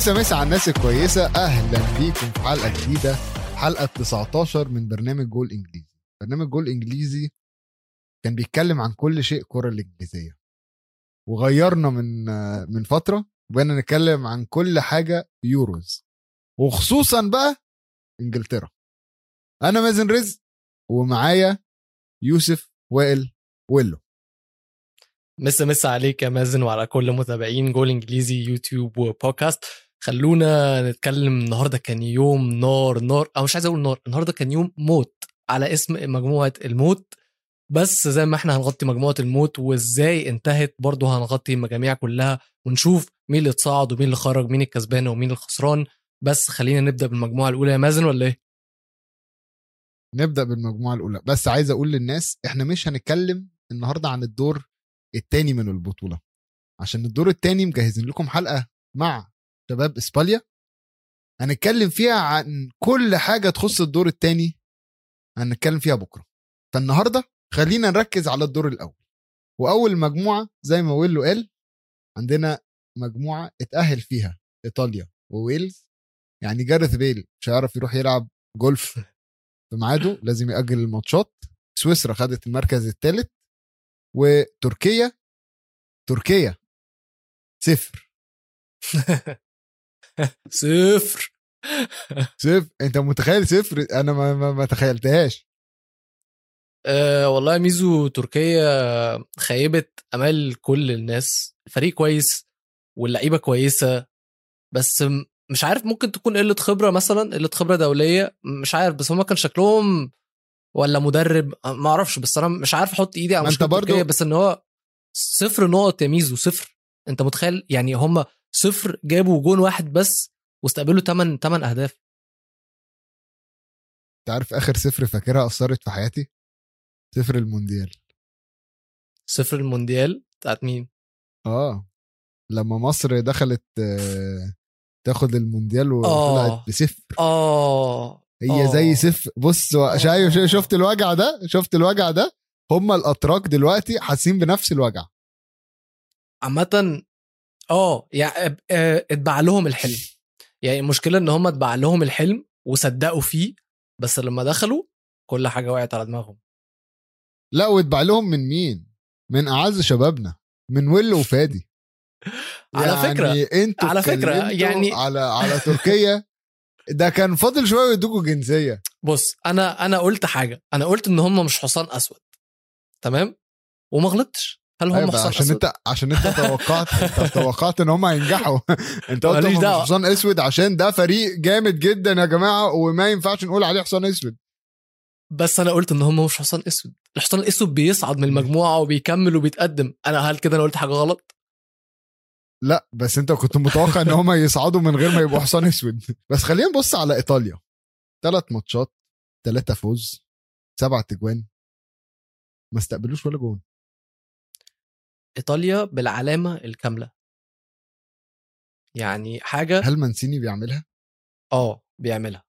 مسا مسا على الناس الكويسة. أهلا بيكم في حلقة جديدة. حلقة 19 من برنامج جول إنجليزي. برنامج جول إنجليزي كان بيتكلم عن كل شيء كرة الإنجليزية. وغيرنا من من فترة وبقينا نتكلم عن كل حاجة يوروز. وخصوصا بقى إنجلترا. أنا مازن رزق ومعايا يوسف وائل ويلو. مسا مسا عليك يا مازن وعلى كل متابعين جول إنجليزي يوتيوب وبودكاست. خلونا نتكلم النهارده كان يوم نار نار أو مش عايز أقول نار النهارده كان يوم موت على اسم مجموعة الموت. بس زي ما إحنا هنغطي مجموعة الموت وإزاي انتهت برضه هنغطي المجاميع كلها ونشوف مين اللي اتصعد ومين اللي خرج مين الكسبان ومين الخسران. بس خلينا نبدأ بالمجموعة الأولى. يا مازن ولا إيه؟ نبدأ بالمجموعة الأولى. بس عايز أقول للناس إحنا مش هنتكلم النهاردة عن الدور التاني من البطولة. عشان الدور التاني مجهزين لكم حلقة مع شباب إسبانيا. هنتكلم فيها عن كل حاجة تخص الدور التاني هنتكلم فيها بكرة. فالنهاردة خلينا نركز على الدور الأول. وأول مجموعة زي ما ويلو قال عندنا مجموعة اتأهل فيها إيطاليا وويلز. يعني جارث بيل مش هيعرف يروح يلعب جولف في ميعاده لازم يأجل الماتشات. سويسرا خدت المركز الثالث وتركيا تركيا صفر. صفر. صفر. انت متخيل صفر؟ أنا ما, ما, ما تخيلتهاش. أه والله ميزو تركيا خيبة أمال كل الناس. الفريق كويس واللعيبة كويسة. بس مش عارف ممكن تكون قلة خبرة مثلا قلة خبرة دولية مش عارف بس هما كان شكلهم ولا مدرب؟ ما أعرفش بس أنا مش عارف أحط إيدي على مشكله برضو- تركيا بس إن هو صفر نقط يا ميزو صفر. أنت متخيل؟ يعني هم صفر جابوا جون واحد بس واستقبلوا 8 8 أهداف. أنت عارف آخر صفر فاكرها أثرت في حياتي؟ صفر المونديال. صفر المونديال بتاعت مين؟ آه. لما مصر دخلت آه، تاخد المونديال آه. وطلعت بصفر. آه. هي آه. زي صفر. بص شايف شايف- شفت الوجع ده؟ شفت الوجع ده؟ هم الأتراك دلوقتي حاسين بنفس الوجع. عامة آه يعني اتباع لهم الحلم. يعني المشكلة إن هم اتباع لهم الحلم وصدقوا فيه بس لما دخلوا كل حاجة وقعت على دماغهم. لا واتباع لهم من مين؟ من أعز شبابنا من ويل وفادي. على فكرة يعني أنتوا على فكرة، اتكلمتوا يعني- على على تركيا ده كان فاضل شوية يدوكوا جنسية. بص أنا أنا قلت حاجة. أنا قلت إن هم مش حصان أسود. تمام؟ وما غلطتش. هل هم أيوة عشان انت عشان أنت توقعت أنت توقعت إن هم هينجحوا. أنت قلت هم. حصان أسود. عشان ده فريق جامد جدا يا جماعة وما ينفعش نقول عليه حصان أسود. بس أنا قلت إن هم مش حصان أسود. الحصان الأسود بيصعد من المجموعة وبيكمل وبيتقدم. أنا هل كده أنا قلت حاجة غلط؟ لا بس أنت كنت متوقع إن هم يصعدوا من غير ما يبقوا حصان أسود. بس خلينا نبص على إيطاليا. ثلاث ماتشات ثلاثة فوز سبعة تجوان. ما استقبلوش ولا جون. إيطاليا بالعلامة الكاملة. يعني حاجة هل مانسيني بيعملها؟ آه بيعملها.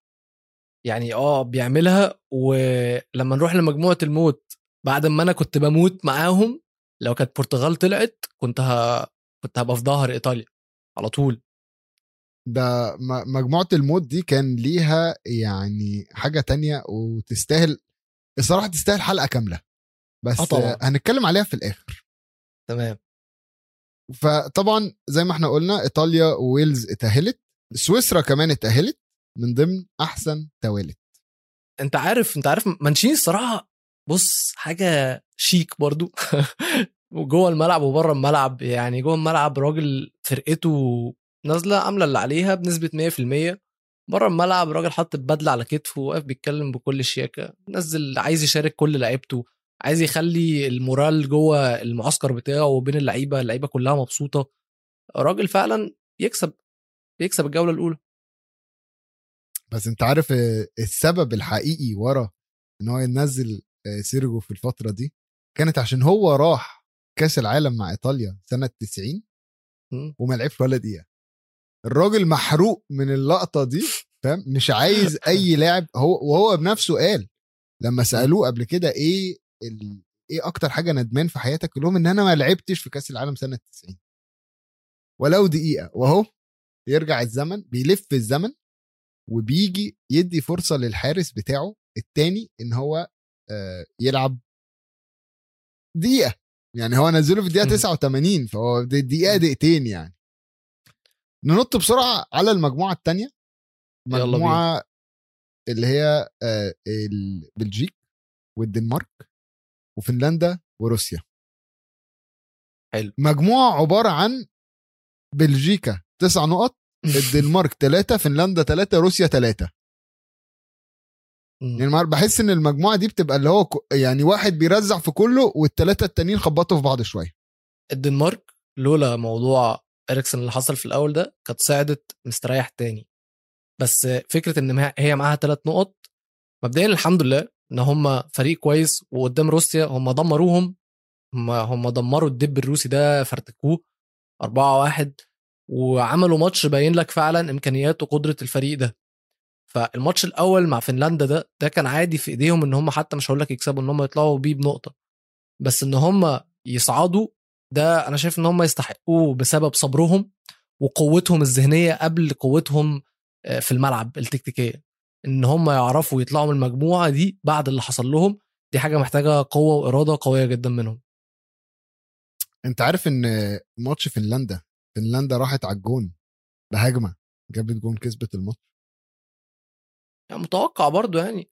يعني آه بيعملها ولما نروح لمجموعة الموت بعد ما أنا كنت بموت معاهم لو كانت البرتغال طلعت كنت ه... كنت هبقى في ظهر إيطاليا على طول. ده مجموعة الموت دي كان ليها يعني حاجة تانية وتستاهل الصراحة تستاهل حلقة كاملة. بس آه. آه، هنتكلم عليها في الآخر. تمام. فطبعا زي ما إحنا قلنا إيطاليا وويلز اتأهلت سويسرا كمان اتأهلت من ضمن أحسن توالت. أنت عارف أنت عارف مانشيني الصراحة بص حاجة شيك برضو. وجوه الملعب وبره الملعب يعني جوه الملعب راجل فرقته نازلة عاملة اللي عليها بنسبة 100% بره الملعب راجل حط البدله على كتفه واقف بيتكلم بكل شياكة نزل عايز يشارك كل لعيبته. عايز يخلي المورال جوه المعسكر بتاعه وبين اللعيبة اللعيبة كلها مبسوطة. راجل فعلا يكسب يكسب الجولة الأولى. بس أنت عارف آه، السبب الحقيقي ورا إن هو ينزل آه، سيرجو في الفترة دي كانت عشان هو راح كأس العالم مع إيطاليا سنة 90 مم. وما لعبش ولا دقيقة. الراجل محروق من اللقطة دي فاهم؟ مش عايز أي لاعب هو وهو بنفسه قال لما سألوه قبل كده إيه ال... إيه أكتر حاجة ندمان في حياتك قال لهم إن أنا ما لعبتش في كأس العالم سنة 90 ولو دقيقة وهو يرجع الزمن بيلف الزمن وبيجي يدي فرصة للحارس بتاعه التاني إن هو آه، يلعب دقيقة. يعني هو نزله في الدقيقة مم. 89 فهو دقيقة دقيقتين يعني. ننط بسرعة على المجموعة الثانية. مجموعة اللي هي آه، البلجيك والدنمارك. وفنلندا وروسيا حلو. مجموعة عبارة عن بلجيكا تسع نقط الدنمارك ثلاثة فنلندا ثلاثة روسيا ثلاثة. يعني بحس إن المجموعة دي بتبقى اللي هو يعني واحد بيرزع في كله والثلاثة التانيين خبطوا في بعض شوية الدنمارك لولا موضوع اريكسن اللي حصل في الأول ده كانت صعدت مستريح تاني بس فكرة إن هي معاها ثلاث نقط مبدئيا الحمد لله إن هم فريق كويس وقدام روسيا هم دمروهم. هم هم دمروا الدب الروسي ده فرتكوه 4 1 وعملوا ماتش باين لك فعلا إمكانيات وقدرة الفريق ده. فالماتش الأول مع فنلندا ده ده كان عادي في إيديهم إن هم حتى مش هقول لك يكسبوا إن هم يطلعوا بيه بنقطة. بس إن هم يصعدوا ده أنا شايف إن هم يستحقوه بسبب صبرهم وقوتهم الذهنية قبل قوتهم آه، في الملعب التكتيكية. إن هم يعرفوا يطلعوا من المجموعة دي بعد اللي حصل لهم دي حاجة محتاجة قوة وإرادة قوية جدا منهم. أنت عارف إن ماتش فنلندا فنلندا راحت على الجون بهجمة جابت جون كسبت الماتش. يعني متوقع برضو يعني.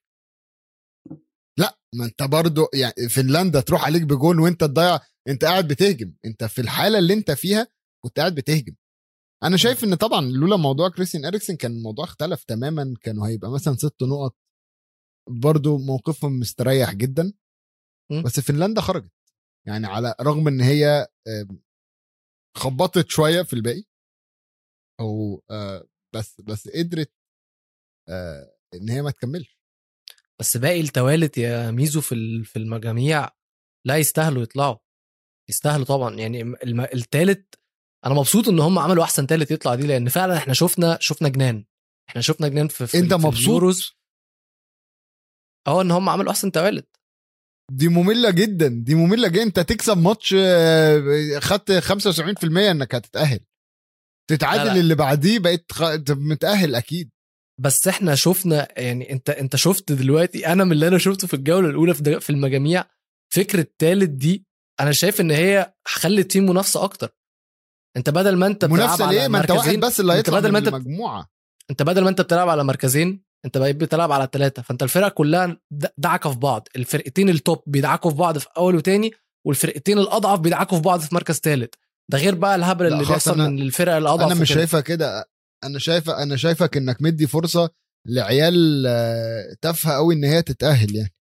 لا ما أنت برضو يعني فنلندا تروح عليك بجون وأنت تضيع أنت قاعد بتهجم. أنت في الحالة اللي أنت فيها كنت قاعد بتهجم. أنا شايف إن طبعا لولا موضوع كريستيان إريكسن كان الموضوع اختلف تماما كانوا هيبقى مثلا ست نقط برضو موقفهم مستريح جدا. بس فنلندا خرجت. يعني على رغم إن هي خبطت شوية في الباقي أو آه، بس بس قدرت آه، إن هي ما تكملش. بس باقي التوالت يا ميزو في في المجاميع لا يستاهلوا يطلعوا. يستاهلوا طبعا. يعني التالت أنا مبسوط ان هم عملوا احسن تالت يطلع دي لأن فعلا إحنا شفنا شفنا جنان. إحنا شفنا جنان في, في انت في مبسوط. آه ان هم عملوا احسن توالت دي مملة جدا دي مملة جدا. انت تكسب ماتش آه، خدت 75% انك هتتأهل. تتعادل لا لا. اللي بعديه بقيت خ... أنت متأهل أكيد. بس إحنا شفنا يعني انت انت شفت دلوقتي أنا من اللي أنا شفته في الجولة الأولى في في المجاميع فكرة تالت دي أنا شايف إن هي خلت فيه منافسة أكتر. انت بدل ما انت بتلعب منافسة ليه؟ ما انت واحد بس اللي هيطلع بدل ما انت المجموعة. انت بدل ما انت بتلعب على مركزين انت بقيت بتلعب على ثلاثة فانت الفرق كلها دعكة في بعض. الفرقتين التوب بيدعكوا في بعض في أول وتاني والفرقتين الأضعف بيدعكوا في بعض في مركز ثالث ده غير بقى الهبل اللي بيحصل من الفرق الأضعف أنا مش. شايفها كده. أنا شايفه أنا شايفك إنك مدي فرصة لعيال آه، تافهة قوي إن هي تتأهل يعني.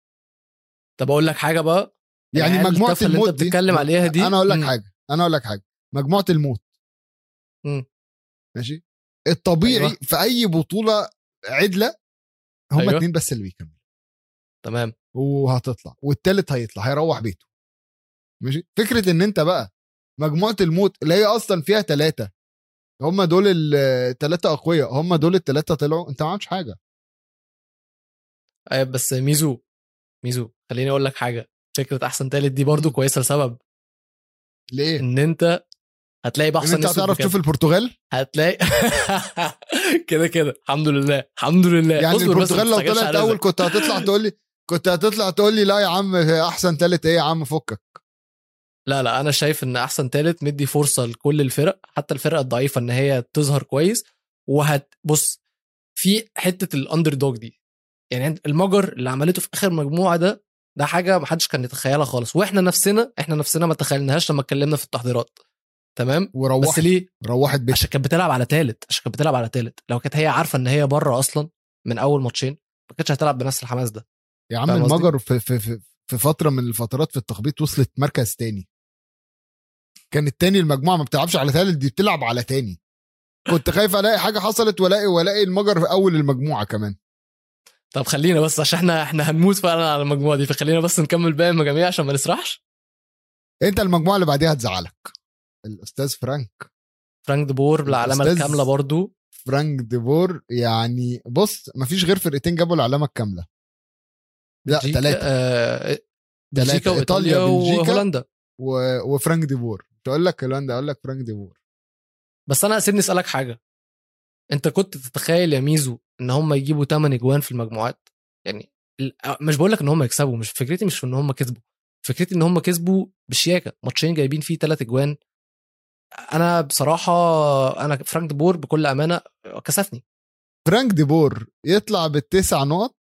طب أقول لك حاجة بقى. يعني مجموعة التافهة اللي الموت انت بتتكلم عليها دي أنا أقول لك. حاجة أنا أقول لك حاجة. مجموعة الموت. ماشي؟ الطبيعي أيوة. في أي بطولة عدلة هم أيوة. اتنين بس اللي بيكملوا. تمام. وهتطلع. والتالت هيطلع هيروح بيته. ماشي؟ فكرة إن أنت بقى مجموعة الموت اللي هي أصلا فيها ثلاثة هم دول الثلاثه أقوياء هم دول الثلاثه طلعوا أنت ما عملتش حاجة. أيوة بس ميزو ميزو خليني أقول لك حاجة. فكرة أحسن تالت دي برضو كويسة لسبب. ليه؟ إن أنت هتلاقي ان بحسن انت هتعرف. تشوف البرتغال؟ هتلاقي كده كده. الحمد لله. الحمد لله. يعني البرتغال لو طلعت أول. كنت هتطلع تقول لي كنت هتطلع تقول لي لا يا عم أحسن تالت إيه يا عم فكك. لا لا أنا شايف إن أحسن تالت مدي فرصة لكل الفرق حتى الفرق الضعيفة إن هي تظهر كويس. وهت بص في حتة ال underdog دي. يعني المجر اللي عملته في آخر مجموعة ده ده حاجة ما حدش كان يتخيلها خالص. وإحنا نفسنا إحنا نفسنا ما تخيلناهاش لما اتكلمنا في التحضيرات. تمام؟ بس وروحت ليه؟ روحت بيت. عشان كانت بتلعب على تالت عشان كانت بتلعب على تالت. لو كانت هي عارفة إن هي بره أصلا من أول ماتشين ما كانتش هتلعب بنفس الحماس ده. يا عم؟ المجر في, في, في, في فترة من الفترات في التخبيط وصلت مركز تاني. كان التاني المجموعة ما بتلعبش على تالت دي بتلعب على تاني. كنت خايف ألاقي حاجة حصلت وألاقي وألاقي المجر في أول المجموعة كمان. طب خلينا بس عشان إحنا إحنا هنموت فعلا على المجموعة دي فخلينا بس نكمل باقي المجاميع عشان ما نسرحش. أنت المجموعة اللي بعديها هتزعلك. الأستاذ فرانك. فرانك ديبور بالعلامة الكاملة برضو. فرانك ديبور يعني بص مفيش غير فرقتين جابوا العلامة الكاملة. لا ثلاثة آه بلجيكا. وإيطاليا بلجيكا. وهولندا. و... وفرانك ديبور. مش أقول لك هولندا أقول لك فرانك ديبور. بس أنا سيبني أسألك حاجة. أنت كنت تتخيل يا ميزو إن هم يجيبوا 8 أجوان في المجموعات؟ يعني ال- مش بقول لك إن هم يكسبوا مش فكرتي مش في إن هم كسبوا. فكرتي إن هم كسبوا بشياكة. ماتشين جايبين فيه 3 أجوان. أنا بصراحة أنا فرانك دبور بكل أمانة كسفني. فرانك ديبور يطلع بالتسع نقط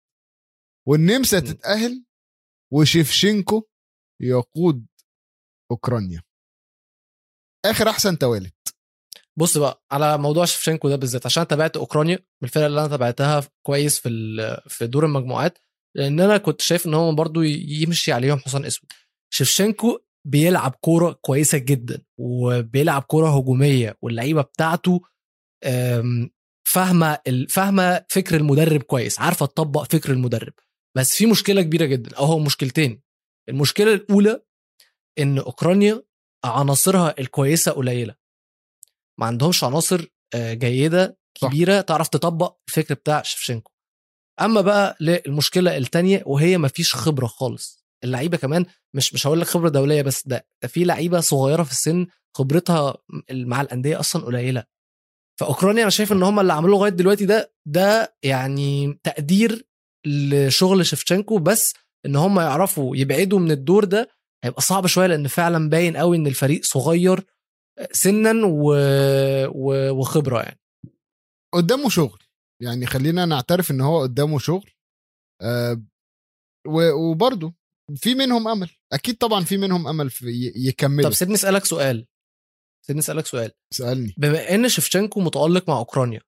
والنمسا م. تتأهل وشيفشينكو يقود أوكرانيا. آخر أحسن توالت. بص بقى على موضوع شفشنكو ده بالذات عشان تابعت أوكرانيا من الفرق اللي أنا تابعتها كويس في في دور المجموعات لأن أنا كنت شايف إن هو برضو يمشي عليهم حصان أسود. شفشنكو بيلعب كورة كويسة جدا وبيلعب كورة هجومية واللعيبة بتاعته فاهمة فاهمة فكر المدرب كويس عارفة تطبق فكر المدرب. بس في مشكلة كبيرة جدا أو هو مشكلتين. المشكلة الأولى إن أوكرانيا عناصرها الكويسة قليلة. ما عندهمش عناصر آه، جيدة. كبيرة تعرف تطبق الفكر بتاع شفشنكو أما بقى للمشكلة التانية وهي ما فيش خبرة خالص. اللعيبة كمان مش مش هقول لك خبرة دولية بس ده ده في لعيبة صغيرة في السن خبرتها مع الأندية أصلا قليلة. فأوكرانيا أنا شايف إن هم اللي عملوه لغاية دلوقتي ده ده يعني تقدير لشغل شفشنكو بس إن هم يعرفوا يبعدوا من الدور ده هيبقى صعب شوية لأن فعلا باين قوي إن الفريق صغير سنا و... و... وخبرة يعني. قدامه شغل. يعني خلينا نعترف إن هو قدامه شغل. آه و- وبرضه في منهم أمل. أكيد طبعا في منهم أمل في يكملوا. طب سيبني أسألك سؤال. سيبني أسألك سؤال. اسالني بما إن شفشنكو متألق مع أوكرانيا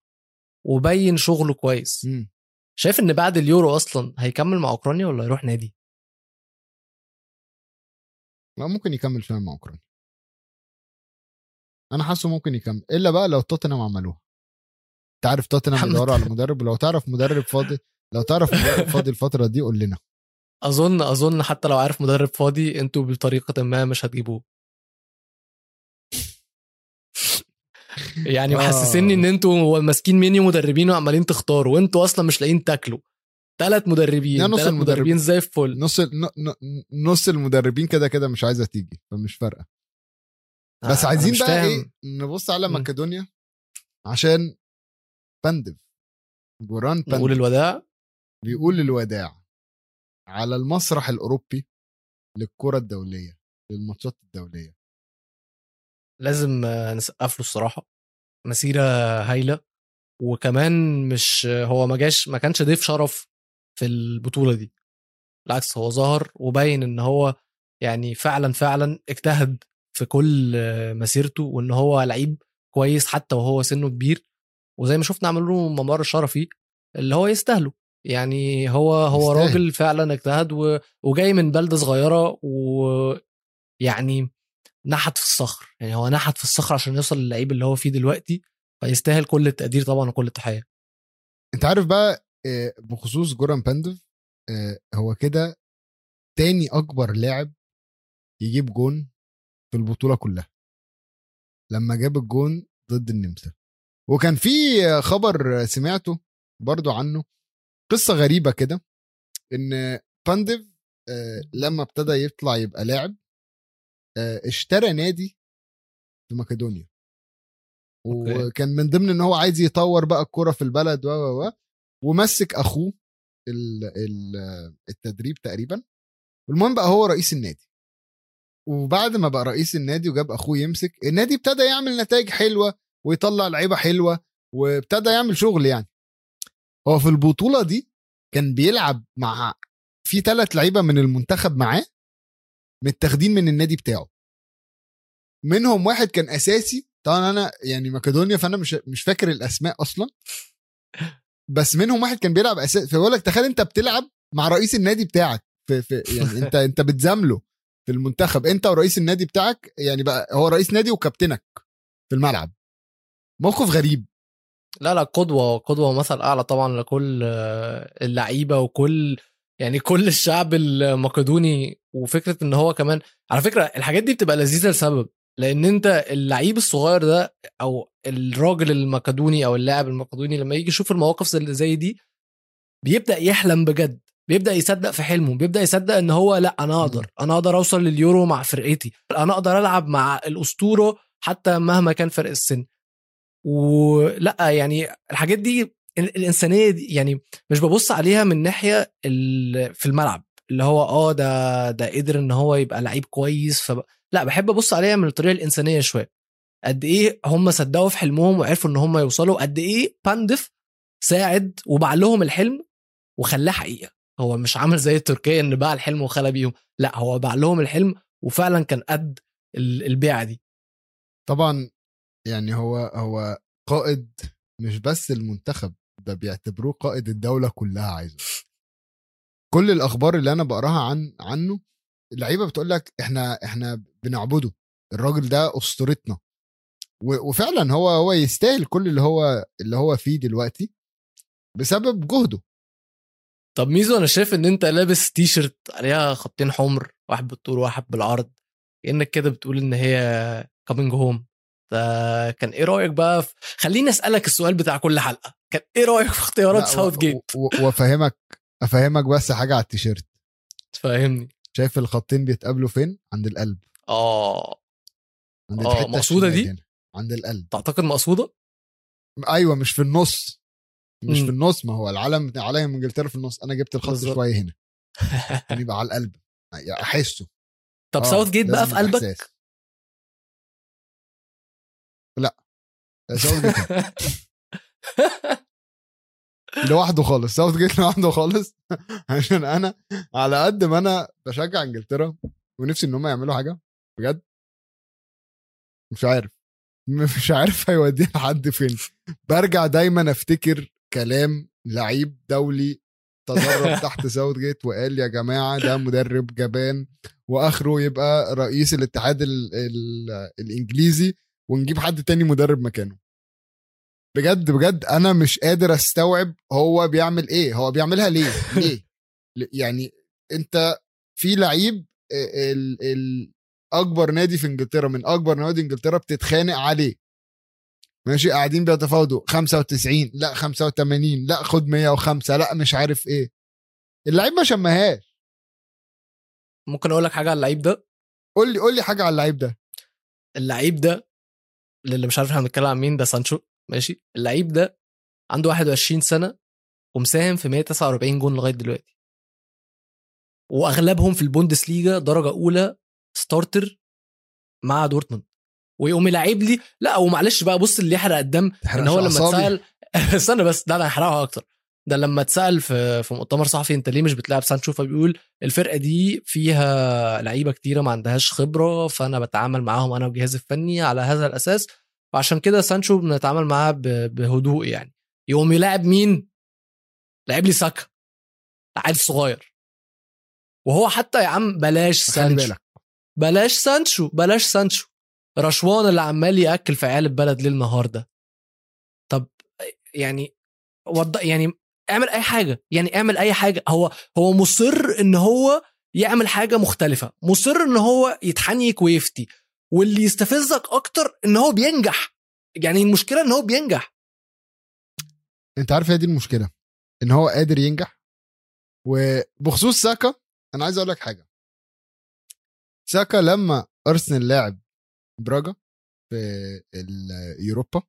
وبين شغله كويس مم. شايف إن بعد اليورو أصلا هيكمل مع أوكرانيا ولا يروح نادي؟ لا ممكن يكمل فعلا مع أوكرانيا. أنا حاسه ممكن يكمل. إلا بقى لو توتنهام عملوها. انت عارف توتنهام. بيدوروا على مدرب؟ ولو تعرف مدرب فاضي لو تعرف مدرب فاضي الفترة دي قول لنا. أظن أظن حتى لو عارف مدرب فاضي أنتوا بطريقة ما مش هتجيبوه. يعني آه. محسسني إن أنتوا ماسكين منيو مدربين وعمالين تختاروا وأنتوا أصلا مش لاقيين تاكلوا. ثلاث مدربين نص المدرب- مدربين زي الفل. نص نص المدربين كده كده مش عايزة تيجي فمش فارقة. بس أنا عايزين بقى فاهم. إيه نبص على مم. مقدونيا عشان باندف جوران باندف الوداع؟ بيقول الوداع. على المسرح الأوروبي للكرة الدولية للماتشات الدولية. لازم نسقف له الصراحة. مسيرة هايلة. وكمان مش هو ما جاش ما كانش ضيف شرف في البطولة دي. بالعكس هو ظهر وبين إن هو يعني فعلا فعلا اجتهد في كل مسيرته وإن هو لعيب كويس حتى وهو سنه كبير. وزي ما شفنا عملوا له ممر شرفي اللي هو يستاهله. يعني هو هو يستاهل. راجل فعلا اجتهد و- وجاي من بلدة صغيرة ويعني نحت في الصخر. يعني هو نحت في الصخر عشان يوصل للعيب اللي هو فيه دلوقتي فيستاهل كل التقدير طبعا وكل التحية. أنت عارف بقى آه، بخصوص جوران باندف آه، هو كده تاني أكبر لاعب يجيب جون في البطولة كلها. لما جاب الجون ضد النمسا. وكان في خبر سمعته برضو عنه قصة غريبة كده إن باندف آه، لما ابتدى يطلع يبقى لاعب آه، اشترى نادي في مقدونيا. وكان من ضمن إن هو عايز يطور بقى الكرة في البلد و و ومسك أخوه ال- ال- التدريب تقريبا. المهم بقى هو رئيس النادي. وبعد ما بقى رئيس النادي وجاب أخوه يمسك النادي ابتدى يعمل نتائج حلوة ويطلع لعيبة حلوة وابتدى يعمل شغل يعني. هو في البطولة دي كان بيلعب مع في ثلاث لعيبة من المنتخب معاه متاخدين من النادي بتاعه. منهم واحد كان أساسي طبعا أنا يعني مقدونيا فأنا مش مش فاكر الأسماء أصلا. بس منهم واحد كان بيلعب اساسي فبقول لك تخيل أنت بتلعب مع رئيس النادي بتاعك في, في يعني أنت أنت بتزامله في المنتخب. أنت ورئيس النادي بتاعك يعني بقى هو رئيس نادي وكابتنك في الملعب. موقف غريب. لا لا قدوة قدوة ومثل أعلى طبعا لكل اللعيبة وكل يعني كل الشعب المقدوني. وفكرة إن هو كمان على فكرة الحاجات دي بتبقى لذيذة لسبب لأن أنت اللعيب الصغير ده أو الراجل المقدوني أو اللاعب المقدوني لما يجي يشوف المواقف اللي زي دي بيبدأ يحلم بجد بيبدأ يصدق في حلمه بيبدأ يصدق إن هو لأ أنا أقدر أنا أقدر أوصل لليورو مع فرقتي أنا أقدر ألعب مع الأسطورة حتى مهما كان فرق السن. ولأ يعني الحاجات دي ال- الإنسانية دي يعني مش ببص عليها من ناحية في الملعب اللي هو آه ده ده قدر إن هو يبقى لعيب كويس فب... لأ بحب أبص عليها من الطريقة الإنسانية شوية. قد إيه هم صدقوا في حلمهم وعرفوا إن هم يوصلوا قد إيه باندف ساعد وباع لهم الحلم وخلاه حقيقة. هو مش عامل زي تركيا إن باع الحلم وخلى بيهم لأ هو باع لهم الحلم وفعلا كان قد ال- البيعة دي. طبعا يعني هو هو قائد مش بس المنتخب ده بيعتبروه قائد الدولة كلها عايزه. كل الأخبار اللي أنا بقراها عن عنه اللعيبة بتقول لك إحنا إحنا بنعبده. الراجل ده أسطورتنا. و- وفعلا هو هو يستاهل كل اللي هو اللي هو فيه دلوقتي بسبب جهده. طب ميزو أنا شايف إن أنت لابس تي شيرت عليها خطين حمر واحد بالطول وواحد بالعرض كأنك كده بتقول إن هي coming home كان إيه رأيك بقى في... خليني أسألك السؤال بتاع كل حلقة. كان إيه رأيك في اختيارات ساوث جيت وافهمك أفهمك بس حاجة على التيشيرت. تفهمني. شايف الخطين بيتقابلوا فين؟ عند القلب. آه. عند آه، الحتة مقصودة الشمال دي؟ هنا، عند القلب. تعتقد مقصودة؟ أيوه مش في النص. مش مم. في النص ما هو العلم علم إنجلترا في النص. أنا جبت الخط بالظبط. شوية هنا. يبقى على القلب. يعني أحسه. طب آه، ساوث جيت بقى في قلبك؟ الإحساس. ساوث جيت لوحده خالص ساوث جيت لوحده خالص. عشان أنا على قد ما أنا بشجع إنجلترا ونفسي إن هم يعملوا حاجة بجد. مش عارف. مش عارف هيوديها لحد فين. برجع دايما أفتكر كلام لعيب دولي تدرب تحت ساوث جيت وقال يا جماعة ده مدرب جبان وآخره يبقى رئيس الاتحاد ال ال الإنجليزي. ونجيب حد تاني مدرب مكانه. بجد بجد أنا مش قادر أستوعب هو بيعمل إيه هو بيعملها ليه؟ ليه؟ يعني أنت في لعيب ال ال أكبر نادي في إنجلترا من أكبر نوادي إنجلترا بتتخانق عليه. ماشي؟ قاعدين بيتفاوضوا. 95 لا 85 لا خد 105 لا مش عارف إيه. اللعيب ما شمهاش. ممكن أقول لك حاجة على اللعيب ده؟ قول لي قول لي حاجة على اللعيب ده. اللعيب ده اللي مش عارف إحنا بنتكلم عن مين ده سانشو. ماشي؟ اللعيب ده عنده 21 سنة ومساهم في 149 جون لغاية دلوقتي. وأغلبهم في البوندسليجا درجة أولى starter مع دورتموند. ويقوم يلعب لي لا ومعلش بقى بص اللي يحرق الدم إن هو لما اتسأل استنى بس ده أنا هحرقها أكتر. ده لما اتسأل في في مؤتمر صحفي انت ليه مش بتلعب سانشو فبيقول الفرقة دي فيها لعيبة كتيرة ما عندهاش خبرة فأنا بتعامل معاهم أنا وجهازي الفني على هذا الأساس وعشان كده سانشو بنتعامل معاه بهدوء يعني. يقوم يلاعب مين؟ لعب لي ساكا. عيل صغير. وهو حتى يا عم بلاش سانشو بالك. بلاش سانشو بلاش سانشو رشوان اللي عمال يأكل في عيال البلد ليل نهار ده. طب يعني وض... يعني اعمل اي حاجة. يعني اعمل اي حاجة. هو هو مصر ان هو يعمل حاجة مختلفة. مصر ان هو يتحنيك ويفتي واللي يستفزك أكتر ان هو بينجح. يعني المشكلة ان هو بينجح. انت عارف هي دي المشكلة. ان هو قادر ينجح. وبخصوص ساكا أنا عايز أقول لك حاجة. ساكا لما أرسنال لاعب براجا في اليوروبا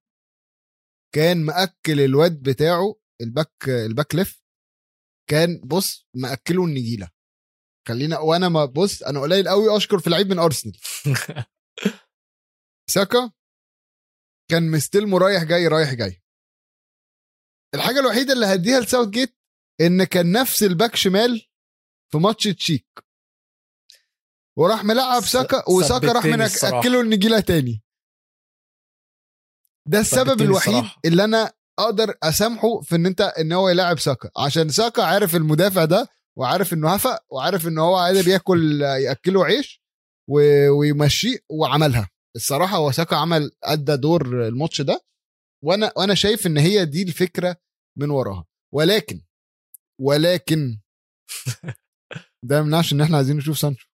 كان مأكل الواد بتاعه ال back ال back left كان بص مأكله النجيلة. خلينا وأنا ما بص أنا قليل قوي اشكر في لعيب من أرسنال. ساكا كان مستلمه رايح جاي رايح جاي. الحاجة الوحيدة اللي هديها لساوث جيت إن كان نفس ال back شمال في ماتش تشيك. وراح ملعب ساكا وساكا راح من. أكله النجيلة تاني. ده السبب الوحيد الصراحة. اللي أنا أقدر اسامحه في ان انت ان هو يلاعب ساكا. عشان ساكا عارف المدافع ده وعارف انه هفق وعارف ان هو قادر ياكل ياكله عيش ويمشيه وعملها. الصراحة هو ساكا عمل أدى دور الماتش ده وأنا وأنا شايف إن هي دي الفكرة من وراها. ولكن ولكن ده ما يمنعش إن إحنا عايزين نشوف سانشو.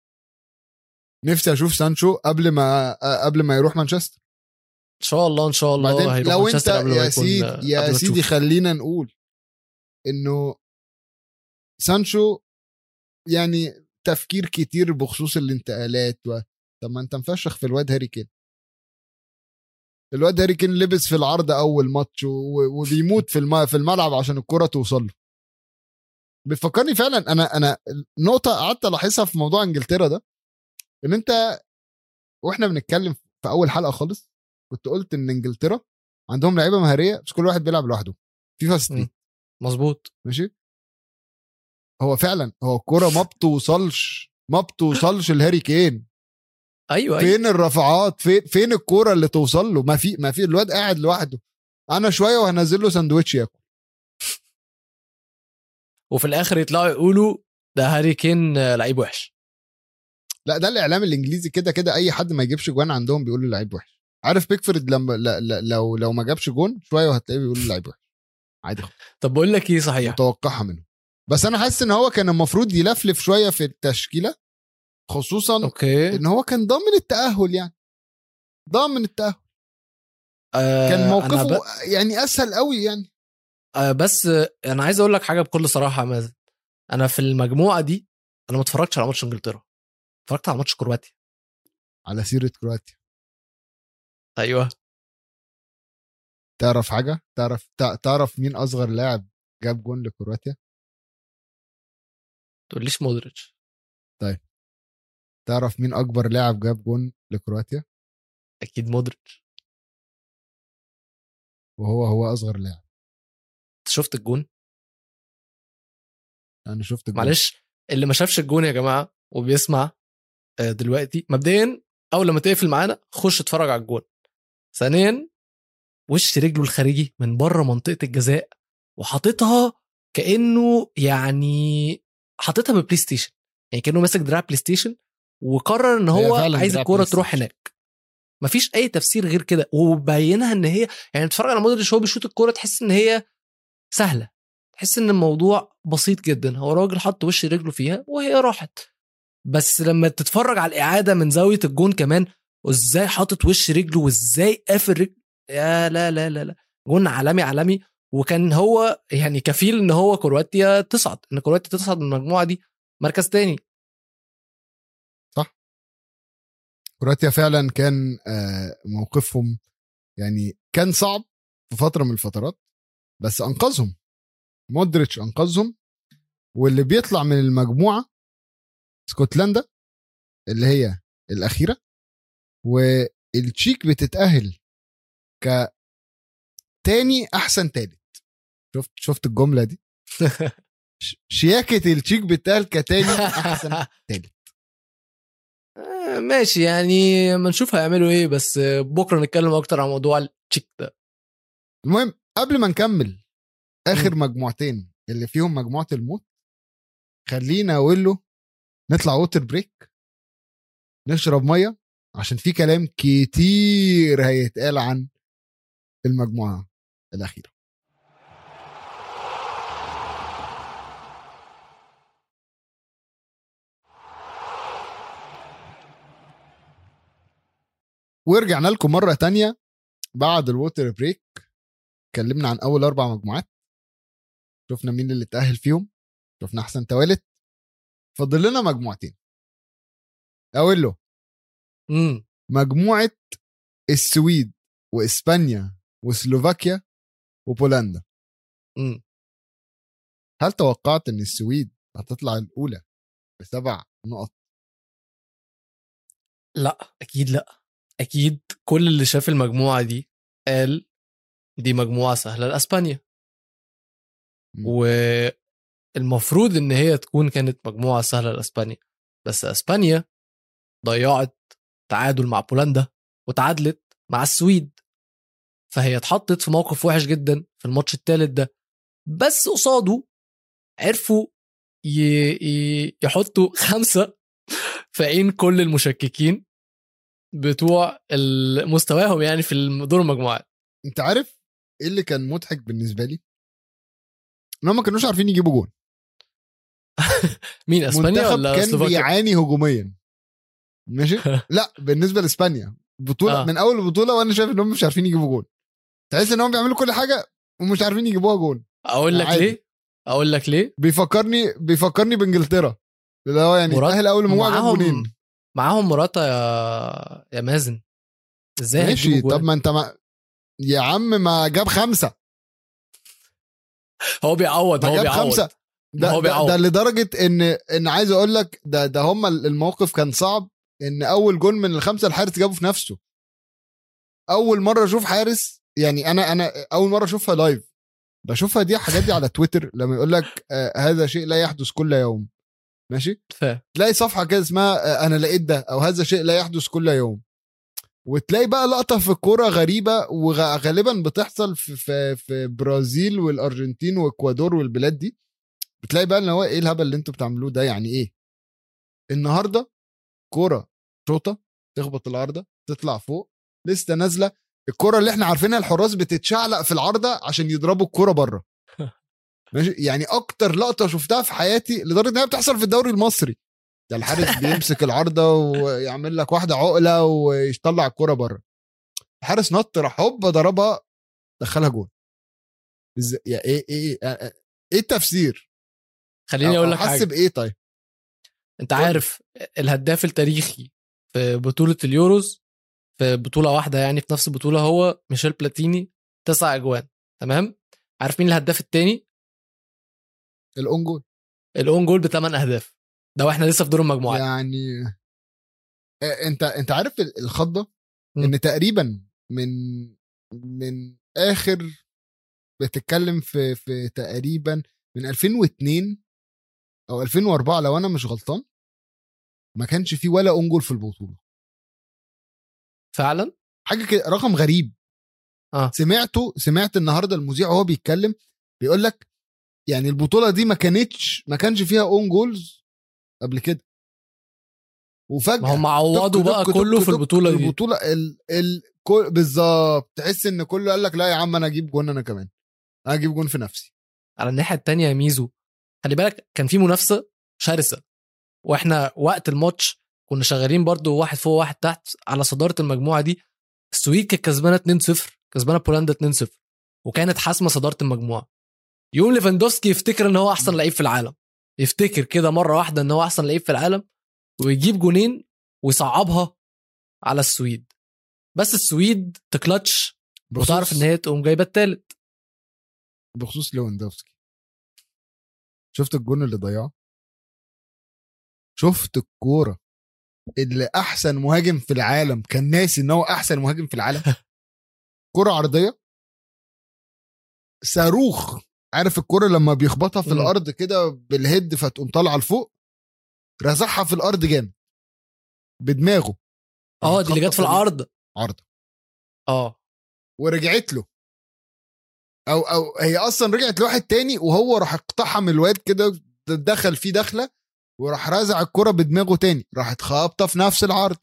نفسي أشوف سانشو قبل ما قبل ما يروح مانشستر. إن شاء الله إن شاء الله بعدين لو أنت يا سيدي يا سيدي. خلينا نقول إنه سانشو يعني تفكير كتير بخصوص الانتقالات و... طب ما أنت مفشخ في الواد هاري كين الواد هاري كين لبس في العرض أول ماتش و- وبيموت في الم... في الملعب عشان الكرة توصل له بيفكرني فعلا أنا أنا نقطة قعدت ألاحظها في موضوع إنجلترا ده إن أنت وإحنا بنتكلم في أول حلقة خالص كنت قلت إن إنجلترا عندهم لعيبة مهارية بس كل واحد بيلعب لوحده. FIFA Street مظبوط. ماشي؟ هو فعلا هو الكورة ما بتوصلش ما بتوصلش لهاري كين. أيوه أيوه. فين الرفعات؟ فين فين الكورة اللي توصل له؟ ما في ما في الواد قاعد لوحده. أنا شوية وهنزل له ساندوتش ياكل. وفي الآخر يطلعوا يقولوا ده هاري كين لعيب وحش. لا ده الإعلام الإنجليزي كده كده أي حد ما يجيبش جوان عندهم بيقول له لعيب وحش. عارف بيكفورد لما لا لا لو لو ما جابش جون شوية وهتلاقيه بيقول لعيب وحش عادي طب بقول لك إيه صحيح؟ متوقعها منه. بس أنا حاسس إن هو كان المفروض يلفلف شوية في التشكيلة خصوصا okay. إن هو كان ضامن التأهل يعني. ضامن التأهل. آه كان موقفه ب... يعني أسهل قوي يعني. آه بس أنا عايز أقول لك حاجة بكل صراحة يا مازن. أنا في المجموعة دي أنا ما اتفرجتش على ماتش إنجلترا. اتفرجت على ماتش كرواتيا. على سيرة كرواتيا. أيوه. تعرف حاجة؟ تعرف تع- تعرف مين أصغر لاعب جاب جون لكرواتيا؟ تقوليش مودريتش. تعرف مين أكبر لاعب جاب جون لكرواتيا؟ أكيد مودريتش. وهو هو أصغر لاعب. شفت الجون؟ أنا شفت الجون. معلش اللي ما شافش الجون يا جماعة وبيسمع آه، دلوقتي مبدئيا أول لما تقفل معانا خش اتفرج على الجون. ثانيا وش رجله الخارجي من بره منطقة الجزاء وحاططها كأنه يعني حاططها ب PlayStation. يعني كأنه ماسك دراع PlayStation وقرر إن هو عايز الكورة تروح. هناك. مفيش أي تفسير غير كده وبينها إن هي يعني تتفرج على مودريتش وهو بيشوط الكورة تحس إن هي سهلة. تحس إن الموضوع بسيط جدا. هو راجل حط وش رجله فيها وهي راحت. بس لما تتفرج على الإعادة من زاوية الجون كمان وإزاي حاطط وش رجله وإزاي قافل رجله يا لا لا لا لا جون عالمي عالمي وكان هو يعني كفيل إن هو كرواتيا تصعد إن كرواتيا تصعد من المجموعة دي مركز تاني. كرواتيا فعلا كان آه، موقفهم يعني كان صعب في فترة من الفترات بس أنقذهم. مودريتش أنقذهم. واللي بيطلع من المجموعة اسكتلندا اللي هي الأخيرة. والتشيك بتتأهل ك تاني أحسن تالت. شفت شفت الجملة دي؟ شياكة التشيك بتتأهل كتاني أحسن تالت. آه، ماشي يعني ما نشوف هيعملوا إيه بس بكرة نتكلم أكتر عن موضوع التشيك ده. المهم قبل ما نكمل آخر مجموعتين اللي فيهم مجموعة الموت خلينا أقول له نطلع water break نشرب مية عشان في كلام كتير هيتقال عن المجموعة الأخيرة. ورجعنا لكم مرة تانية بعد ال water break. اتكلمنا عن أول أربع مجموعات. شفنا مين اللي اتأهل فيهم. شفنا أحسن توالت. فاضل لنا مجموعتين. أقول مجموعة السويد وإسبانيا وسلوفاكيا وبولندا. امم هل توقعت إن السويد هتطلع الأولى بسبع نقط؟ لا أكيد لا. أكيد كل اللي شاف المجموعة دي قال دي مجموعة سهلة لإسبانيا. مم. والمفروض إن هي تكون كانت مجموعة سهلة لإسبانيا. بس إسبانيا ضيعت تعادل مع بولندا وتعادلت مع السويد. فهي اتحطت في موقف وحش جدا في الماتش الثالث ده. بس قصاده عرفوا. يحطوا خمسة في عين كل المشككين بتوع مستواهم يعني في دور المجموعات. انت عارف إيه اللي كان مضحك بالنسبة لي؟ ان هم ما كانوش عارفين يجيبوا جون. مين إسبانيا ولا كان سلوفاكيا؟ بيعاني هجوميا. ماشي؟ لا بالنسبة لإسبانيا. بطولة آه. من أول البطوله وأنا شايف ان هم مش عارفين يجيبوا جون تحس إن هم بيعملوا كل حاجة ومش عارفين يجيبوها جون أقول لك عادي. ليه؟ أقول لك ليه؟ بيفكرني بيفكرني بإنجلترا. اللي هو يعني تأهل أول مجموعه معاهم جونين. معاهم مراتا يا يا مازن. إزاي ماشي. طب؟ ما أنت ما يا عم ما جاب خمسة. هو بيعوض هو بيعوض. خمسة. ده, هو ده, بيعوض. ده لدرجة إن إن عايز أقول لك ده ده هم الموقف كان صعب. إن أول جول من الخمسة الحارس جابه في نفسه. أول مرة أشوف حارس يعني أنا أنا أول مرة أشوفها لايف بشوفها دي حاجات دي على تويتر لما يقول لك آه هذا شيء لا يحدث كل يوم. ماشي. تلاقي صفحة كده اسمها آه أنا لقيت ده أو هذا شيء لا يحدث كل يوم. وتلاقي بقى لقطة في الكوره غريبة وغالبا بتحصل في في في برازيل والأرجنتين وإكوادور والبلاد دي. بتلاقي بقى ان هو إيه الهبل اللي أنتوا بتعملوه ده يعني إيه؟ النهارده كورة شوطه تخبط العارضه تطلع فوق لسه نازلة الكوره اللي إحنا عارفينها الحراس بتتشعلق في العارضه عشان يضربوا الكوره بره. ماشي؟ يعني أكتر لقطة شفتها في حياتي لدرجة إنها بتحصل في الدوري المصري. ده الحارس بيمسك العارضه ويعمل لك واحدة عقلة ويطلع الكوره بره. الحارس نط راح هوب ضربها دخلها جول إزاي إيه إيه إيه, إيه التفسير؟ خليني أقول لك حاجة. بايه طيب؟ أنت. عارف الهداف التاريخي في بطولة اليوروز في بطولة واحدة يعني في نفس البطولة هو ميشيل بلاتيني تسع أجوان تمام؟ عارف مين الهداف التاني؟ ال own goal. ال own goal بثمان أهداف. ده وإحنا لسه في دور المجموعات. يعني آه، أنت أنت عارف ال- الخضة. إن تقريبا من من آخر بتتكلم في في تقريبا من 2002 أو 2004 لو أنا مش غلطان ما كانش في ولا own goal في البطولة. فعلا؟ حاجة كده رقم غريب. آه. سمعته سمعت النهارده المذيع وهو بيتكلم بيقول لك يعني البطولة دي ما كانتش ما كانش فيها own goals قبل كده. وفجأة ما هم عوضوا بقى تك- كله تك- في البطولة دي. البطولة ال ال كل بالظبط. تحس إن كله قال لك لا يا عم أنا أجيب جون أنا كمان. أنا أجيب جون في نفسي. على الناحية التانية يا ميزو خلي بالك كان في منافسة شرسة. وإحنا وقت الماتش كنا شغالين برضو واحد فوق واحد تحت على صدارة المجموعة دي. السويد كانت كسبانة 2-0 كسبانة بولندا 2-0 وكانت حاسمة صدارة المجموعة. يوم ليفاندوفسكي يفتكر إن هو أحسن لعيب في العالم. يفتكر كده مرة واحدة إن هو أحسن لعيب في العالم ويجيب جونين ويصعبها على السويد. بس السويد تكلتش وتعرف إن هي تقوم جايبة التالت. بخصوص ليفاندوفسكي. شفت الجون اللي ضيعه؟ شفت الكورة اللي أحسن مهاجم في العالم كان ناسي إن هو أحسن مهاجم في العالم؟ كرة عرضية؟ صاروخ. عارف الكرة لما بيخبطها في. الأرض كده بالهيد فتقوم طالعة لفوق؟ رزعها في الأرض جامد. بدماغه. آه دي اللي جت في العرض. عرض. آه. ورجعت له. أو أو هي أصلا رجعت لواحد تاني وهو راح اقتحم الواد كده دخل فيه دخلة وراح رازع الكرة بدماغه تاني راحت خابطة في نفس العرض.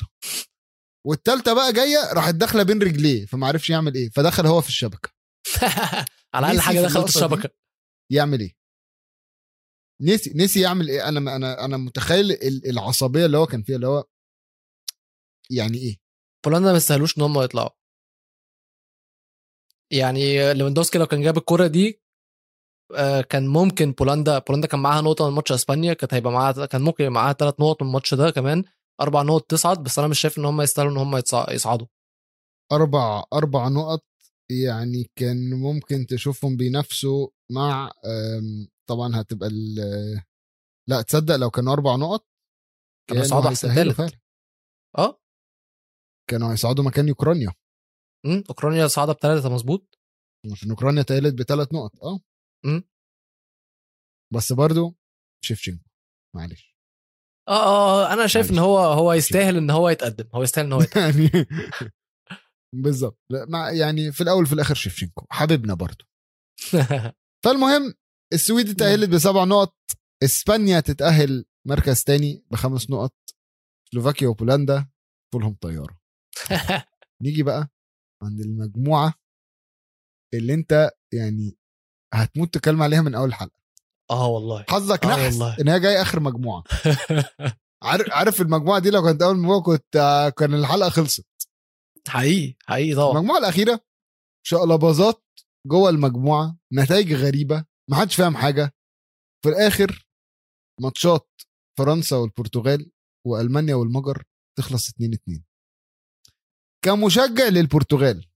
والتالتة بقى جاية راحت داخلة بين رجليه فما عرفش يعمل إيه فدخل هو في الشبكة. على أقل حاجة في دخلت. الشبكة. يعمل إيه؟ نسي نسي يعمل إيه؟ أنا أنا أنا متخيل ال- العصبية اللي هو كان فيها اللي هو يعني إيه؟ بولندا ما يستاهلوش إن هم يطلعوا. يعني ليفاندوفسكي لو كان جاب الكرة دي كان ممكن بولندا بولندا كان معاها نقطة من ماتش إسبانيا كانت هيبقى معاها كان ممكن يبقى معاها ثلاث نقط من الماتش ده كمان أربع نقط تصعد بس أنا مش شايف إن هم يستاهلوا إن هم يصعدوا. أربع أربع نقط يعني كان ممكن تشوفهم بينافسوا مع طبعا هتبقى لا تصدق لو كانوا أربع نقط كانوا يصعدوا أحسن ثالث آه. كانوا هيصعدوا مكان أوكرانيا. أمم، أوكرانيا صعدة بثلاثة مظبوط. عشان أوكرانيا تالت بثلاث نقط آه. مم. بس برضو شيفشينكو معلش. آه آه آه، أنا شايف إن معلش. هو هو يستاهل إن هو يتقدم هو يستاهل إن هو يتقدم. يعني بالظبط يعني في الأول في الآخر شيفشينكو حبيبنا برضو. فالمهم السويد اتأهلت بسبع نقط إسبانيا تتأهل مركز تاني بخمس نقط سلوفاكيا وبولندا فولهم طيارة. نيجي بقى عند المجموعة اللي أنت يعني هتموت تكلم عليها من أول حلقة. آه والله. حظك آه نحس والله. إن هي جاية آخر مجموعة. عارف عارف المجموعة دي لو كانت أول مجموعة كنت كان الحلقة خلصت. حقيقي حقيقي طبعا. المجموعة الأخيرة شقلباظات جوه المجموعة نتائج غريبة ما حدش فاهم حاجة. في الآخر ماتشات فرنسا والبرتغال وألمانيا والمجر تخلص 2-2 كمشجع للبرتغال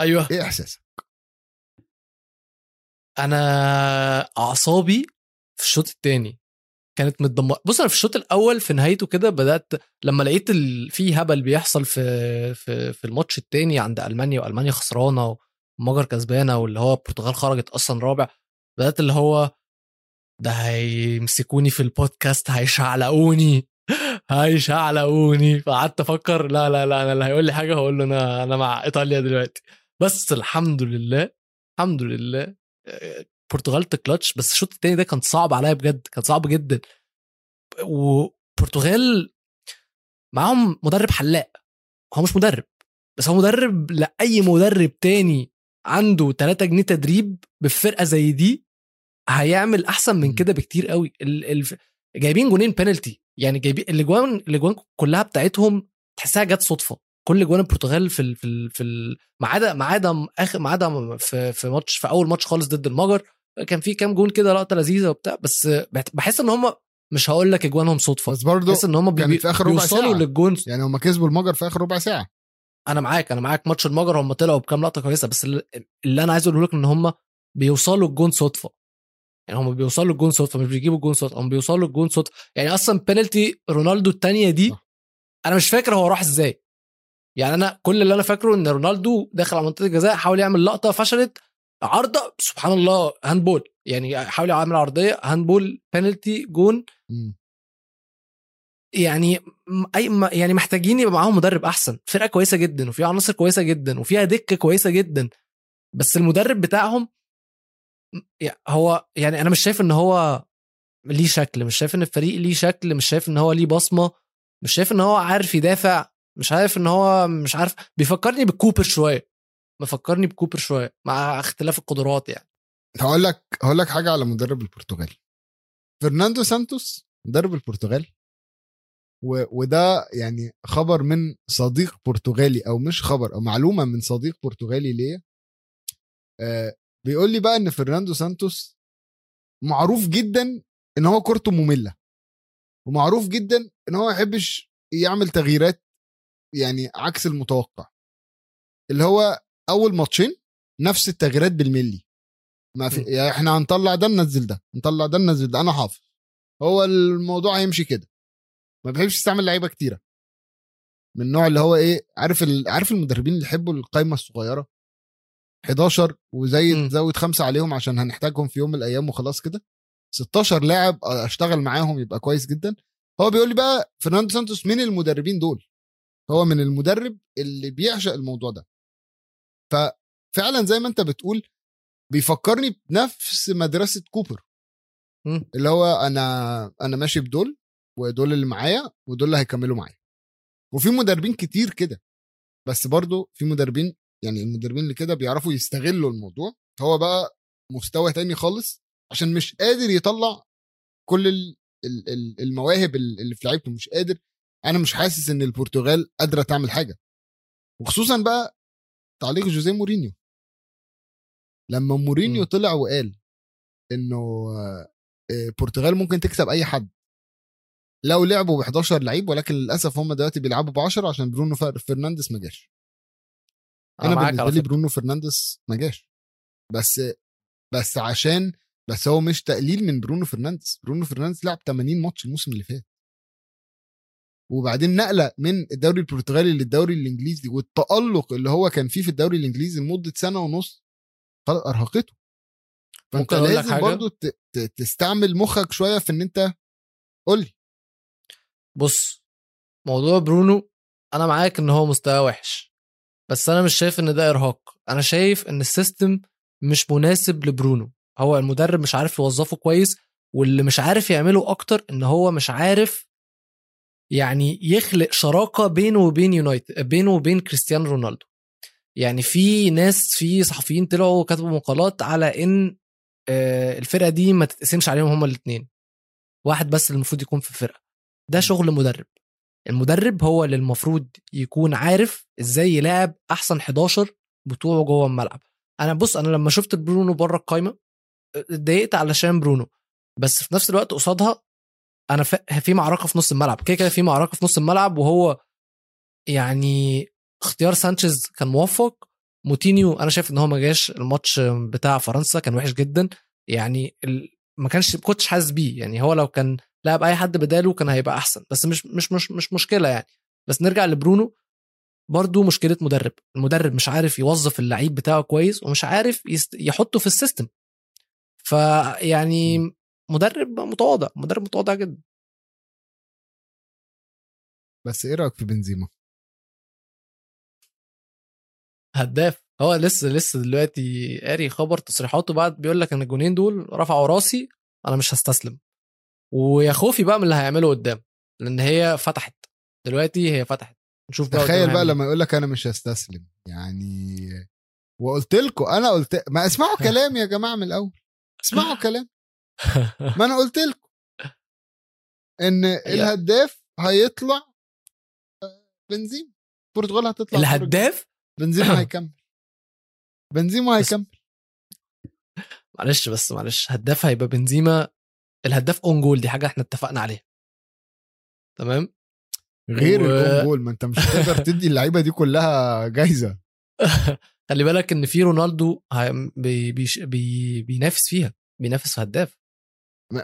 أيوه. إيه إحساسك؟ أنا أعصابي في الشوط الثاني كانت متدمره بص أنا في الشوط الأول في نهايته كده بدأت لما لقيت ال... في هبل بيحصل في في في الماتش الثاني عند ألمانيا وألمانيا خسرانة ومجر كسبانة واللي هو البرتغال خرجت أصلا رابع بدأت اللي هو ده هيمسكوني في البودكاست هيشعلقوني هيشعلقوني فقعدت أفكر لا لا لا أنا اللي هيقول لي حاجة هقول له أنا أنا مع إيطاليا دلوقتي. بس الحمد لله الحمد لله البرتغال تكلتش بس الشوط التاني ده كان صعب عليا بجد كان صعب جدا. وبرتغال معاهم مدرب حلاق هو مش مدرب بس هو مدرب لأي مدرب تاني عنده 3 جنيه تدريب بفرقة زي دي هيعمل أحسن من كده بكتير قوي. ال... ال... جايبين جونين بينالتي يعني جايبين الأجوان الأجوان كلها بتاعتهم تحسها جت صدفة. كل جوان البرتغال في ال في ال في ال ما عدا ما عدا آخر ما عدا في في ماتش في أول ماتش خالص ضد المجر كان في كام جون كده لقطة لذيذة وبتاع بس بحس إن هم مش هقول لك إجوانهم صدفة بس برضه بحس إن هم كانت في آخر ربع بيوصلوا ساعة. للجون. يعني هم كسبوا المجر في آخر ربع ساعة. أنا معاك أنا معاك ماتش المجر هم طلعوا بكام لقطة كويسة بس اللي, أنا عايز أقوله لك إن هم بيوصلوا الجون صدفة. يعني هم بيوصلوا الجون صدفة مش بيجيبوا الجون صدفة هم بيوصلوا الجون صدفة. يعني أصلا بينالتي رونالدو الثانية دي. أنا مش فاكر هو راح إزاي. يعني أنا كل اللي أنا فاكره إن رونالدو داخل على منطقة الجزاء حاول يعمل لقطة فشلت عارضة سبحان الله handball. يعني حاول يعمل عرضية handball penalty جون. يعني أي يعني محتاجين يبقى معاهم مدرب أحسن. فرقة كويسة جدا وفيها عناصر كويسة جدا وفيها دكة كويسة جدا. بس المدرب بتاعهم هو يعني أنا مش شايف إن هو ليه شكل مش شايف إن الفريق ليه شكل مش شايف إن هو ليه بصمة مش شايف إن هو عارف يدافع. مش عارف إن هو مش عارف بيفكرني بكوبر شوية مفكرني بكوبر شوية مع اختلاف القدرات يعني. هقول لك هقول لك حاجة على مدرب البرتغال. فرناندو سانتوس مدرب البرتغال و... وده يعني خبر من صديق برتغالي أو مش خبر أو معلومة من صديق برتغالي ليا. آه بيقول لي بقى إن فرناندو سانتوس معروف جدا إن هو كورته مملة ومعروف جدا إن هو ما يحبش يعمل تغييرات يعني عكس المتوقع. اللي هو أول ماتشين نفس التغييرات بالملي. ما في. يعني إحنا هنطلع ده ننزل ده نطلع ده ننزل ده أنا حافظ. هو الموضوع هيمشي كده. ما بيحبش يستعمل لعيبة كتيرة. من النوع اللي هو إيه عارف ال... عارف المدربين اللي يحبوا القايمة الصغيرة؟ 11 وزي م. زود خمسة عليهم عشان هنحتاجهم في يوم من الأيام وخلاص كده. 16 لاعب أشتغل معاهم يبقى كويس جدا. هو بيقول لي بقى فرناندو سانتوس من المدربين دول؟ هو من المدرب اللي بيعشق الموضوع ده. ففعلا زي ما انت بتقول بيفكرني بنفس مدرسة كوبر. اللي هو أنا أنا ماشي بدول ودول اللي معايا ودول اللي هيكملوا معايا. وفي مدربين كتير كده. بس برضو في مدربين يعني المدربين اللي كده بيعرفوا يستغلوا الموضوع. هو بقى مستوى تاني خالص عشان مش قادر يطلع كل ال- ال- ال- المواهب اللي في لعيبته. مش قادر أنا مش حاسس إن البرتغال قادرة تعمل حاجة. وخصوصا بقى تعليق جوزيه مورينيو. لما مورينيو مم. طلع وقال إنه آه، البرتغال ممكن تكسب أي حد. لو لعبوا ب 11 لعيب ولكن للأسف هم دلوقتي بيلعبوا ب 10 عشان برونو فر- فرنانديز ما جاش. أنا معاك بالنسبة لي برونو فرنانديز ما جاش. بس بس عشان بس هو مش تقليل من برونو فرنانديز. برونو فرنانديز لعب 80 ماتش الموسم اللي فات. وبعدين نقلة من الدوري البرتغالي للدوري الإنجليزي والتألق اللي هو كان فيه في الدوري الإنجليزي لمدة سنة ونص خلاص أرهقته. فأنت لازم ت- تستعمل مخك شوية في إن أنت قول لي. بص موضوع برونو أنا معاك إن هو مستوى وحش بس أنا مش شايف إن ده إرهاق. أنا شايف إن ال system مش مناسب لبرونو. هو المدرب مش عارف يوظفه كويس واللي مش عارف يعمله أكتر إن هو مش عارف يعني يخلق شراكة بينه وبين يونايتد بينه وبين كريستيانو رونالدو. يعني في ناس في صحفيين طلعوا كتبوا مقالات على إن آه، الفرقة دي ما تتقسمش عليهم هما الاثنين واحد بس اللي المفروض يكون في الفرقة. ده شغل مدرب. المدرب هو اللي المفروض يكون عارف إزاي يلاعب أحسن 11 بتوعه جوه الملعب. أنا بص أنا لما شفت برونو بره القايمة اتضايقت علشان برونو. بس في نفس الوقت قصادها أنا في معركة في نص الملعب. كده كده في معركة في نص الملعب وهو يعني اختيار سانشيز كان موفق. موتينيو أنا شايف إن هو ما جاش الماتش بتاع فرنسا كان وحش جدا. يعني ال... ما كانش كنتش حاسس بيه. يعني هو لو كان لعب أي حد بداله كان هيبقى أحسن. بس مش مش مش مش مشكلة يعني. بس نرجع لبرونو. برضو مشكلة مدرب. المدرب مش عارف يوظف اللعيب بتاعه كويس ومش عارف يست... يحطه في السيستم. فيعني مدرب متواضع مدرب متواضع جدا. بس إيه رأيك في بنزيما؟ هداف. هو لسه لسه دلوقتي قاري خبر تصريحاته بعد بيقول لك إن الجونين دول رفعوا راسي أنا مش هستسلم. ويا خوفي بقى من اللي هيعمله قدام لأن هي فتحت. دلوقتي هي فتحت. نشوف بقى تخيل بقى هيعمل لما يقول لك أنا مش هستسلم. يعني وقلت لكم أنا قلت ما اسمعوا كلامي يا جماعة من الأول. اسمعوا كلام. إيه. ما أنا قلت لكم. إن الهداف هيطلع بنزيما. البرتغال هتطلع. الهداف؟ بنزيما هيكمل. بنزيما هيكمل. معلش بس معلش. هداف هيبقى بنزيما. الهداف اون جول دي حاجة إحنا اتفقنا عليها. تمام؟ غير و- ال own goal ما أنت مش هتقدر تدي اللعيبة دي كلها جايزة. خلي بالك إن في رونالدو بي بيش- بي بينافس فيها. بينافس في هداف.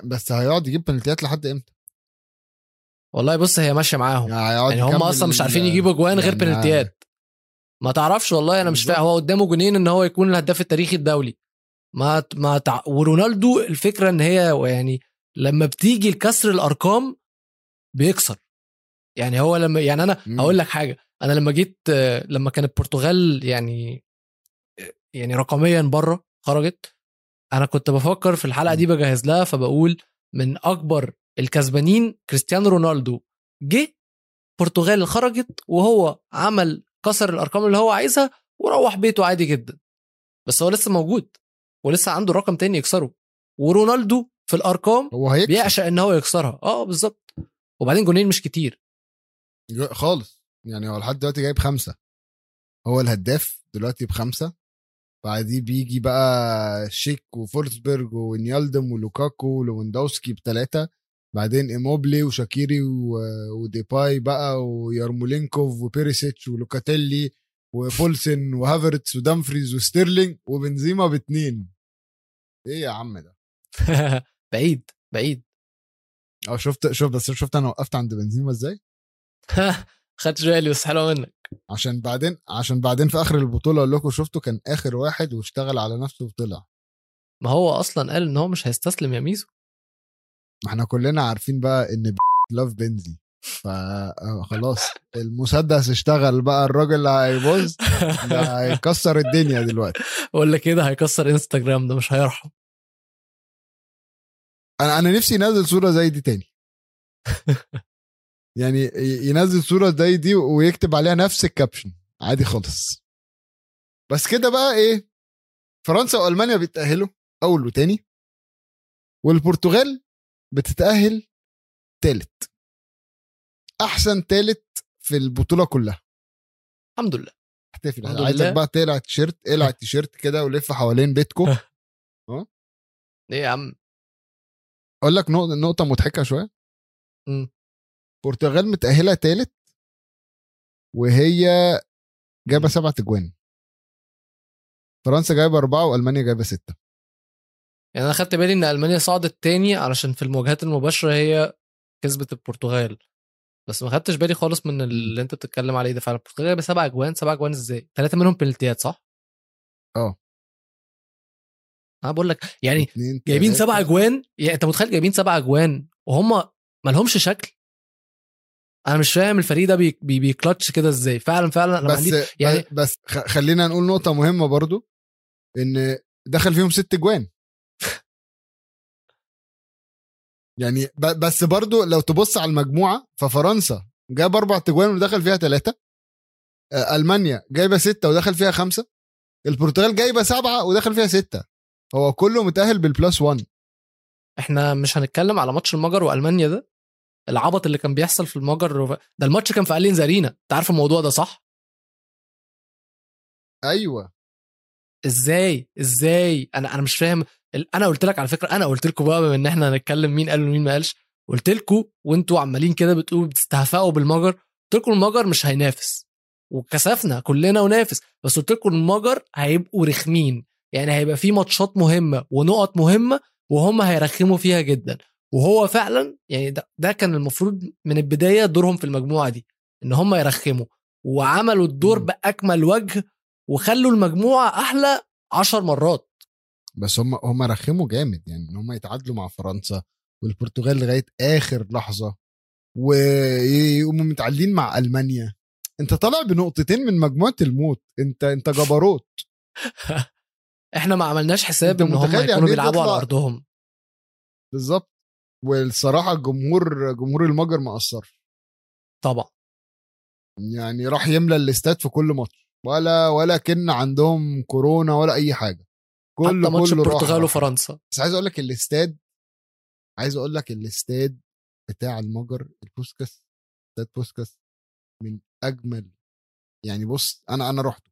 بس هيقعد يجيب بنالتيات لحد إمتى؟ والله بص هي ماشية معاهم يعني يعني هم أصلا مش عارفين يجيبوا جوان غير يعني بنالتيات ما تعرفش والله أنا مش. فاهم هو قدامه جونين إن هو يكون الهداف التاريخي الدولي ما ما تع... ورونالدو الفكرة إن هي يعني لما بتيجي لكسر الأرقام بيكسر يعني هو لما يعني أنا. هقول لك حاجة أنا لما جيت لما كانت البرتغال يعني يعني رقميا بره خرجت أنا كنت بفكر في الحلقة دي بجهز لها فبقول من أكبر الكسبانين كريستيانو رونالدو جه البرتغال خرجت وهو عمل كسر الأرقام اللي هو عايزها وروح بيته عادي جدا. بس هو لسه موجود ولسه عنده رقم تاني يكسره. ورونالدو في الأرقام هو هيكسب. بيعشق إن هو يكسرها. آه بالظبط. وبعدين جونين مش كتير. خالص. يعني هو لحد دلوقتي جايب خمسة. هو الهداف دلوقتي بخمسة. بعديه بيجي بقى شيك وفورسبرج ونيالدم ولوكاكو ولويندوسكي بثلاثه بعدين إيموبلي وشاكيري وديباي بقى ويارمولينكوف وبيريسيتش ولوكاتيلي وبولسن وهافرتس ودامفريز وستيرلينج وبنزيما باتنين. إيه يا عم ده؟ بعيد بعيد. آه شفت شوف بس شفت أنا وقفت عند بنزيما إزاي؟ خدش بالي بس حلوة منك. عشان بعدين عشان بعدين في آخر البطولة أقول لكم شفته كان آخر واحد واشتغل على نفسه وطلع. ما هو أصلا قال إن هو مش هيستسلم يا ميزو. ما إحنا كلنا عارفين بقى إن love بنزي. فخلاص المسدس اشتغل بقى الراجل هيبوظ ده هيكسر الدنيا دلوقتي. أقول لك كده هيكسر إنستجرام ده مش هيرحم. أنا أنا نفسي ينزل صورة زي دي تاني. يعني ينزل صورة زي دي ويكتب عليها نفس ال caption. عادي خالص. بس كده بقى إيه؟ فرنسا وألمانيا بيتأهلوا أول وتاني. والبرتغال بتتأهل تالت. أحسن تالت في البطولة كلها. الحمد لله. احتفل. عايزك. بقى تقلع التيشيرت اقلع التيشيرت كده ولف حوالين بيتكم إيه يا عم؟ أقول لك نقطة مضحكة شوية. البرتغال متأهلة تالت وهي جايبة سبعة أجوان. فرنسا جايبة أربعة وألمانيا جايبة ستة. يعني أنا خدت بالي إن ألمانيا صعدت تاني علشان في المواجهات المباشرة هي كسبت البرتغال. بس ما خدتش بالي خالص من اللي أنت بتتكلم عليه ده. فعلا البرتغال جايبة سبع أجوان. سبع أجوان إزاي؟ ثلاثة منهم بنالتيات صح؟ آه. أنا بقول لك يعني جايبين. سبع أجوان يعني أنت متخيل جايبين سبع أجوان وهم ما لهمش شكل؟ أنا مش فاهم الفريق ده بي بي بيكلتش كده إزاي. فعلا فعلا أنا بس يعني- بس خلينا نقول نقطة مهمة برضو إن دخل فيهم ست اجوان يعني بس برضو لو تبص على المجموعة ففرنسا جاب أربع اجوان ودخل فيها ثلاثة ألمانيا جايبة ستة ودخل فيها خمسة البرتغال جايبة سبعة ودخل فيها ستة. هو كله متأهل بالبلس 1 إحنا مش هنتكلم على ماتش المجر وألمانيا ده؟ العبط اللي كان بيحصل في المجر ده الماتش كان في الين زارينا انت عارف الموضوع ده صح؟ أيوه. إزاي؟ إزاي؟ أنا أنا مش فاهم. أنا قلت لك على فكرة أنا قلت لكم بقى بما إن إحنا هنتكلم مين قال ومين ما قالش قلت لكم وإنتوا عمالين كده بتقولوا بتستهفئوا بالمجر قلت لكم المجر مش هينافس. وكسفنا كلنا ونافس. بس قلت لكم المجر هيبقوا رخمين. يعني هيبقى في ماتشات مهمة ونقط مهمة وهم هيرخموا فيها جدا. وهو فعلا يعني ده, ده كان المفروض من البداية دورهم في المجموعة دي إن هم يرخموا وعملوا الدور مم. بأكمل وجه وخلوا المجموعة أحلى عشر مرات. بس هم هم رخموا جامد يعني إن هم يتعادلوا مع فرنسا والبرتغال لغاية آخر لحظة ويقوموا متعادلين مع ألمانيا. أنت طالع بنقطتين من مجموعة الموت أنت أنت جبروت. إحنا ما عملناش حساب إن هم متخيل يعني يكونوا إيه بيلعبوا على أرضهم. بالظبط. والصراحة الجمهور جمهور المجر ما اثرش طبعا. يعني راح يملى الاستاد في كل ماتش. ولا ولا كن عندهم كورونا ولا أي حاجة. كله حتى ماتش البرتغال. وفرنسا. بس عايز أقول لك الاستاد عايز أقول لك الاستاد بتاع المجر البوسكاس استاد بوسكاس من أجمل يعني بص أنا أنا رحته.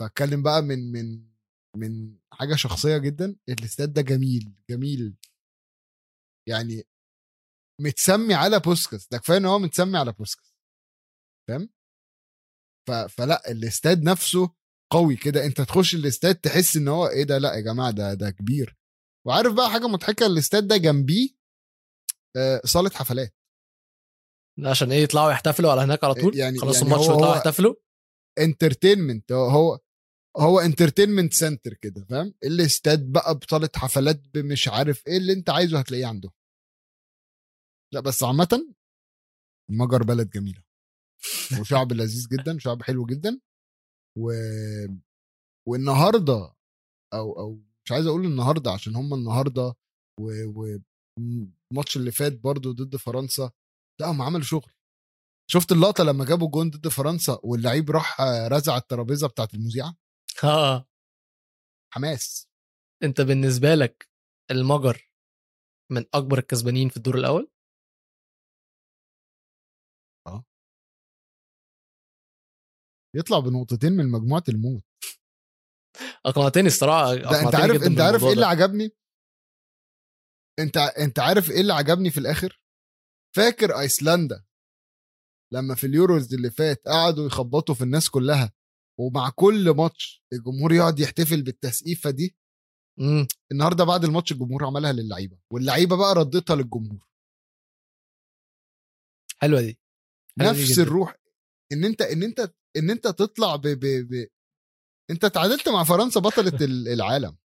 فأتكلم بقى من من من حاجة شخصية جدا الاستاد ده جميل جميل. يعني متسمي على بوسكاس ده كفاية إن هو متسمي على بوسكاس فاهم؟ ف- فلا الاستاد نفسه قوي كده أنت تخش الاستاد تحس إن هو إيه ده لا يا جماعة ده ده كبير. وعارف بقى حاجة مضحكة الاستاد ده جنبيه آه، صالة حفلات. عشان إيه يطلعوا يحتفلوا على هناك على طول؟ يعني- خلاص يعني الماتش ويطلعوا يحتفلوا entertainment هو هو entertainment center كده فاهم؟ الاستاد بقى بصالة حفلات بمش عارف إيه اللي أنت عايزه هتلاقيه عنده. لا بس عامه المجر بلد جميلة. وشعب لذيذ جدا شعب حلو جدا. و... والنهاردة أو أو مش عايز أقول النهارده عشان هم النهارده والماتش اللي فات برضو ضد فرنسا لا هم عملوا شغل. شفت اللقطة لما جابوا جون ضد فرنسا واللعيب راح رزع الترابيزة بتاعت المذيعة؟ ها حماس. أنت بالنسبة لك المجر من أكبر الكسبانين في الدور الأول؟ يطلع بنقطتين من مجموعة الموت. أقنعتني الصراحة ده أنت عارف أنت عارف إيه اللي. عجبني؟ أنت أنت عارف إيه اللي عجبني في الآخر؟ فاكر أيسلندا؟ لما في اليوروز اللي فات قعدوا يخبطوا في الناس كلها ومع كل ماتش الجمهور يقعد يحتفل بالتسقيفة دي. مم. النهارده بعد الماتش الجمهور عملها للعيبة واللعيبة بقى ردتها للجمهور. حلوة دي. حلوة دي نفس جداً. الروح إن أنت إن أنت إن أنت تطلع ب, ب, ب أنت اتعادلت مع فرنسا بطلة ال- العالم.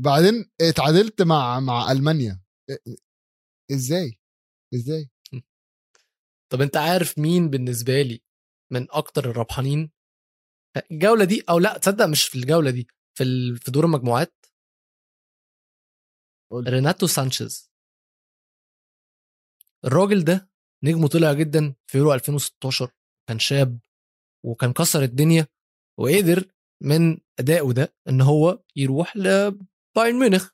بعدين اتعادلت مع مع ألمانيا. إزاي؟ إزاي؟ طب أنت عارف مين بالنسبة لي من أكتر الربحانين الجولة دي أو لأ تصدق مش في الجولة دي في ال- في دور المجموعات؟ قول. ريناتو سانشيز. الراجل ده نجمه طلع جدا في يورو 2016 كان شاب وكان كسر الدنيا وقدر من ادائه ده إن هو يروح لبايرن ميونخ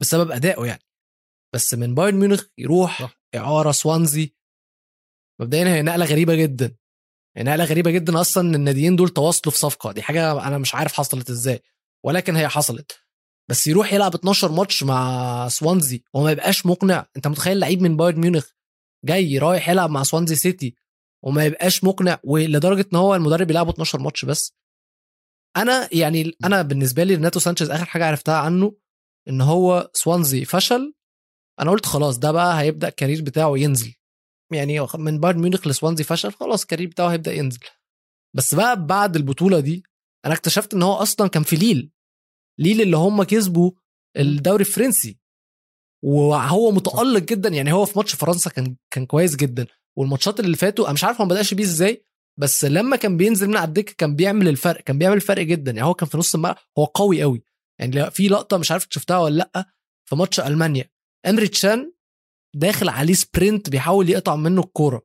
بسبب ادائه يعني. بس من بايرن ميونخ يروح صح. إعارة سوانزي مبدئيا هي نقلة غريبة جدا. هي نقلة غريبة جدا أصلا إن الناديين دول تواصلوا في صفقة. دي حاجة أنا مش عارف حصلت إزاي ولكن هي حصلت. بس يروح يلعب 12 ماتش مع سوانزي وما يبقاش مقنع. أنت متخيل لعيب من بايرن ميونخ جاي رايح يلعب مع سوانزي سيتي وما يبقاش مقنع ولدرجة إن هو المدرب يلعبه 12 ماتش بس. أنا يعني أنا بالنسبة لي ريناتو سانشيز آخر حاجة عرفتها عنه إن هو سوانزي فشل. أنا قلت خلاص ده بقى هيبدأ ال career بتاعه ينزل. يعني من بايرن ميونخ لسوانزي فشل خلاص ال career بتاعه هيبدأ ينزل. بس بقى بعد البطولة دي أنا اكتشفت إن هو أصلا كان في ليل. ليل اللي هم كسبوا الدوري الفرنسي. وهو متألق جدا يعني هو في ماتش فرنسا كان كان كويس جدا. والماتشات اللي فاتوا أنا مش عارف هو ما بدأش بيه إزاي بس لما كان بينزل من على الدكة كان بيعمل الفرق كان بيعمل الفرق جدا يعني هو كان في نص الملعب هو قوي قوي يعني في لقطة مش عارف شفتها ولا لأ في ماتش ألمانيا امري تشان داخل عليه sprint بيحاول يقطع منه الكورة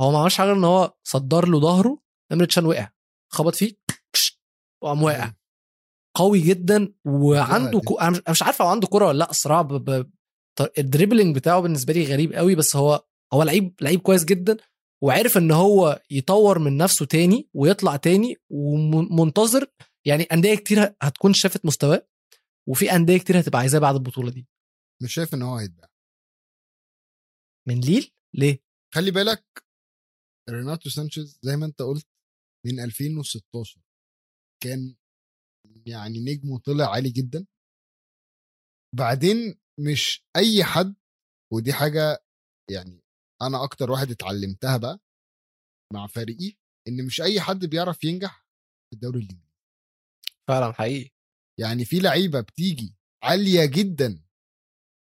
هو ما عملش حاجة إن هو صدر له ظهره امري تشان وقع خبط فيه وقام واقع قوي جدا وعنده. كو... أنا مش- عارف هو عنده كورة ولا لأ الصراحه ب... ب... ال dribbling بتاعه بالنسبة لي غريب قوي بس هو هو لعيب لعيب كويس جدا وعرف إن هو يطور من نفسه تاني ويطلع تاني ومنتظر يعني أندية كتير هتكون شافت مستواه وفي أندية كتير هتبقى عايزاه بعد البطولة دي. مش شايف إن هو هيتباع. من ليل؟ ليه؟ خلي بالك ريناتو سانشيز زي ما أنت قلت من 2016 كان يعني نجمه طلع عالي جدا. بعدين مش أي حد ودي حاجة يعني أنا أكتر واحد اتعلمتها بقى مع فريقي إن مش أي حد بيعرف ينجح في الدوري الإنجليزي. فعلا حقيقي. يعني في لعيبة بتيجي عالية جدا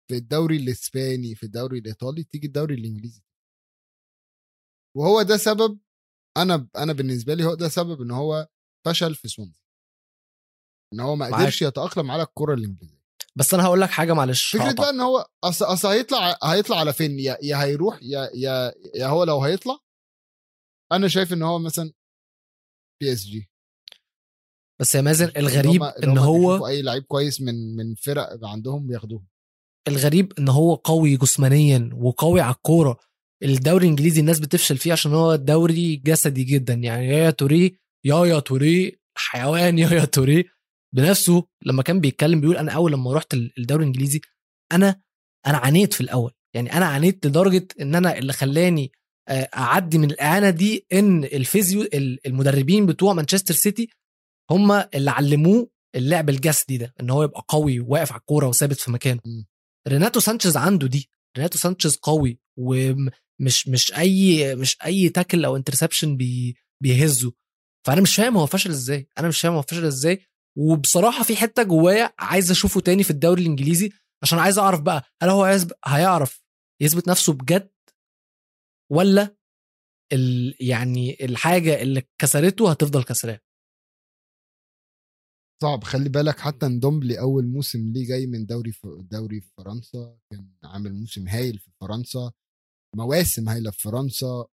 في الدوري الإسباني في الدوري الإيطالي تيجي الدوري الإنجليزي. وهو ده سبب أنا أنا بالنسبة لي هو ده سبب إن هو فشل في سوانزي. إن هو ما. قدرش يتأقلم على الكرة الإنجليزية. بس أنا هقول لك حاجة معلش فكرة. بقى إن هو أصل أصل هيطلع هيطلع على فين؟ يا, يا هيروح يا يا يا هو لو هيطلع؟ أنا شايف إن هو مثلا PSG بس يا مازن الغريب إن هو أي لعيب كويس من من فرق عندهم بياخدوه الغريب إن هو قوي جسمانيا وقوي على الكورة. الدوري الإنجليزي الناس بتفشل فيه عشان هو دوري جسدي جدا يعني يا توري يا يا توري حيوان يا يا توري بنفسه لما كان بيتكلم بيقول أنا أول لما رحت الدوري الإنجليزي أنا أنا عانيت في الأول. يعني أنا عانيت لدرجة إن أنا اللي خلاني آه، أعدي من الإعانة دي إن ال physio ال- المدربين بتوع مانشستر سيتي هم اللي علموه اللعب الجسدي ده إن هو يبقى قوي وواقف على الكورة وثابت في مكانه. ريناتو سانشيز عنده دي. ريناتو سانشيز قوي ومش مش أي مش أي tackle أو interception بي بيهزه. فأنا مش فاهم هو فشل إزاي. أنا مش فاهم هو فشل إزاي. وبصراحة في حتة جوايا عايز أشوفه تاني في الدوري الإنجليزي عشان عايز أعرف بقى هل هو عايز هيعرف يثبت نفسه بجد ولا ال يعني الحاجة اللي كسرته هتفضل كسراه صعب. خلي بالك حتى ندومبلي أول موسم ليه جاي من دوري ف... دوري في فرنسا كان عامل موسم هايل في فرنسا مواسم هايلة في فرنسا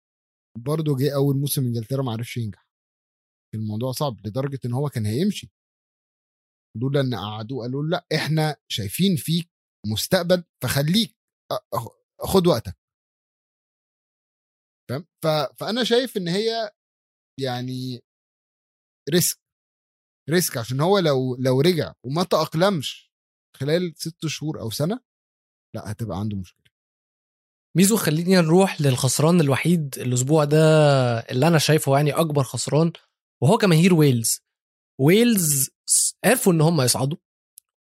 برضه جه أول موسم إنجلترا ما عرفش ينجح. الموضوع صعب لدرجة إن هو كان هيمشي. لولا إن قعدوه قالوا لأ إحنا شايفين فيك مستقبل فخليك خد وقتك. ف... فأنا شايف إن هي يعني risk risk عشان هو لو لو رجع وما تأقلمش خلال ست شهور أو سنة لأ هتبقى عنده مشكلة. ميزو خلينا نروح للخسران الوحيد الأسبوع ده اللي أنا شايفه يعني أكبر خسران وهو جماهير ويلز. ويلز عرفوا إن هم يصعدوا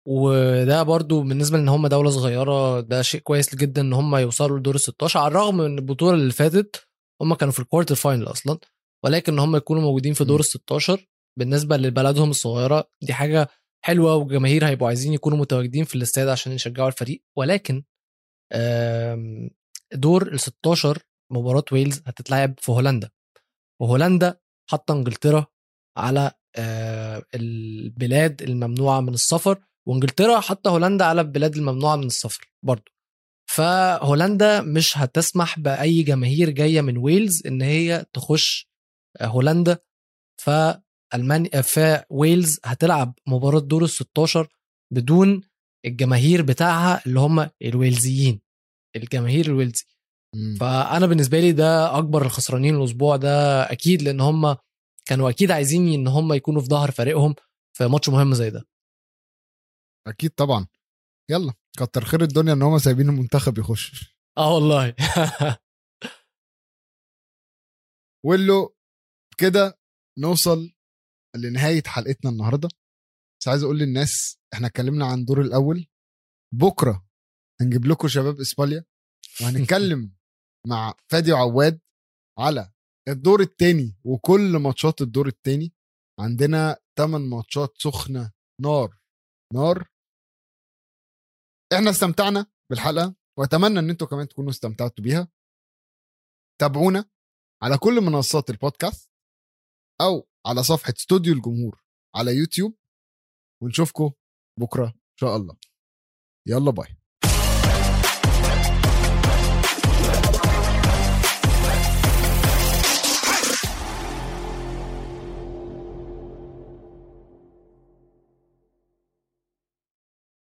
وده برضو بالنسبة ان هم دولة صغيرة ده شيء كويس جدا إن هم يوصلوا لدور ال 16 على الرغم من البطولة اللي فاتت هم كانوا في ال quarter final أصلا ولكن إن هم يكونوا موجودين في دور. ال 16 بالنسبة لبلدهم الصغيرة دي حاجة حلوة والجماهير هيبقوا عايزين يكونوا متواجدين في الاستاد عشان يشجعوا الفريق. ولكن دور ال 16 مباراة ويلز هتتلعب في هولندا. وهولندا حاطة إنجلترا على البلاد الممنوعة من السفر وإنجلترا حاطه هولندا على البلاد الممنوعة من السفر برضو. فهولندا مش هتسمح بأي جماهير جاية من ويلز إن هي تخش آه، هولندا. فالمانيا فويلز هتلعب مباراة دور ال 16 بدون الجماهير بتاعها اللي هم الويلزيين الجماهير الويلزي. مم. فأنا بالنسبة لي ده أكبر الخسرانين الأسبوع ده أكيد لأن هم كانوا أكيد عايزين إن هم يكونوا في ظهر فريقهم في ماتش مهم زي ده. أكيد طبعا. يلا كتر خير الدنيا إن هم سايبين المنتخب يخش. آه والله. ولو كده نوصل لنهاية حلقتنا النهارده. بس عايز أقول للناس إحنا اتكلمنا عن الدور الأول. بكرة هنجيب لكم شباب إسبانيا. وهنتكلم مع فادي وعواد على الدور الثاني وكل ماتشات الدور الثاني عندنا 8 ماتشات سخنة. نار نار. إحنا استمتعنا بالحلقة وأتمنى إن أنتوا كمان تكونوا استمتعتوا بيها. تابعونا على كل منصات البودكاست أو على صفحة استوديو الجمهور على يوتيوب. ونشوفكم بكرة إن شاء الله. يلا باي.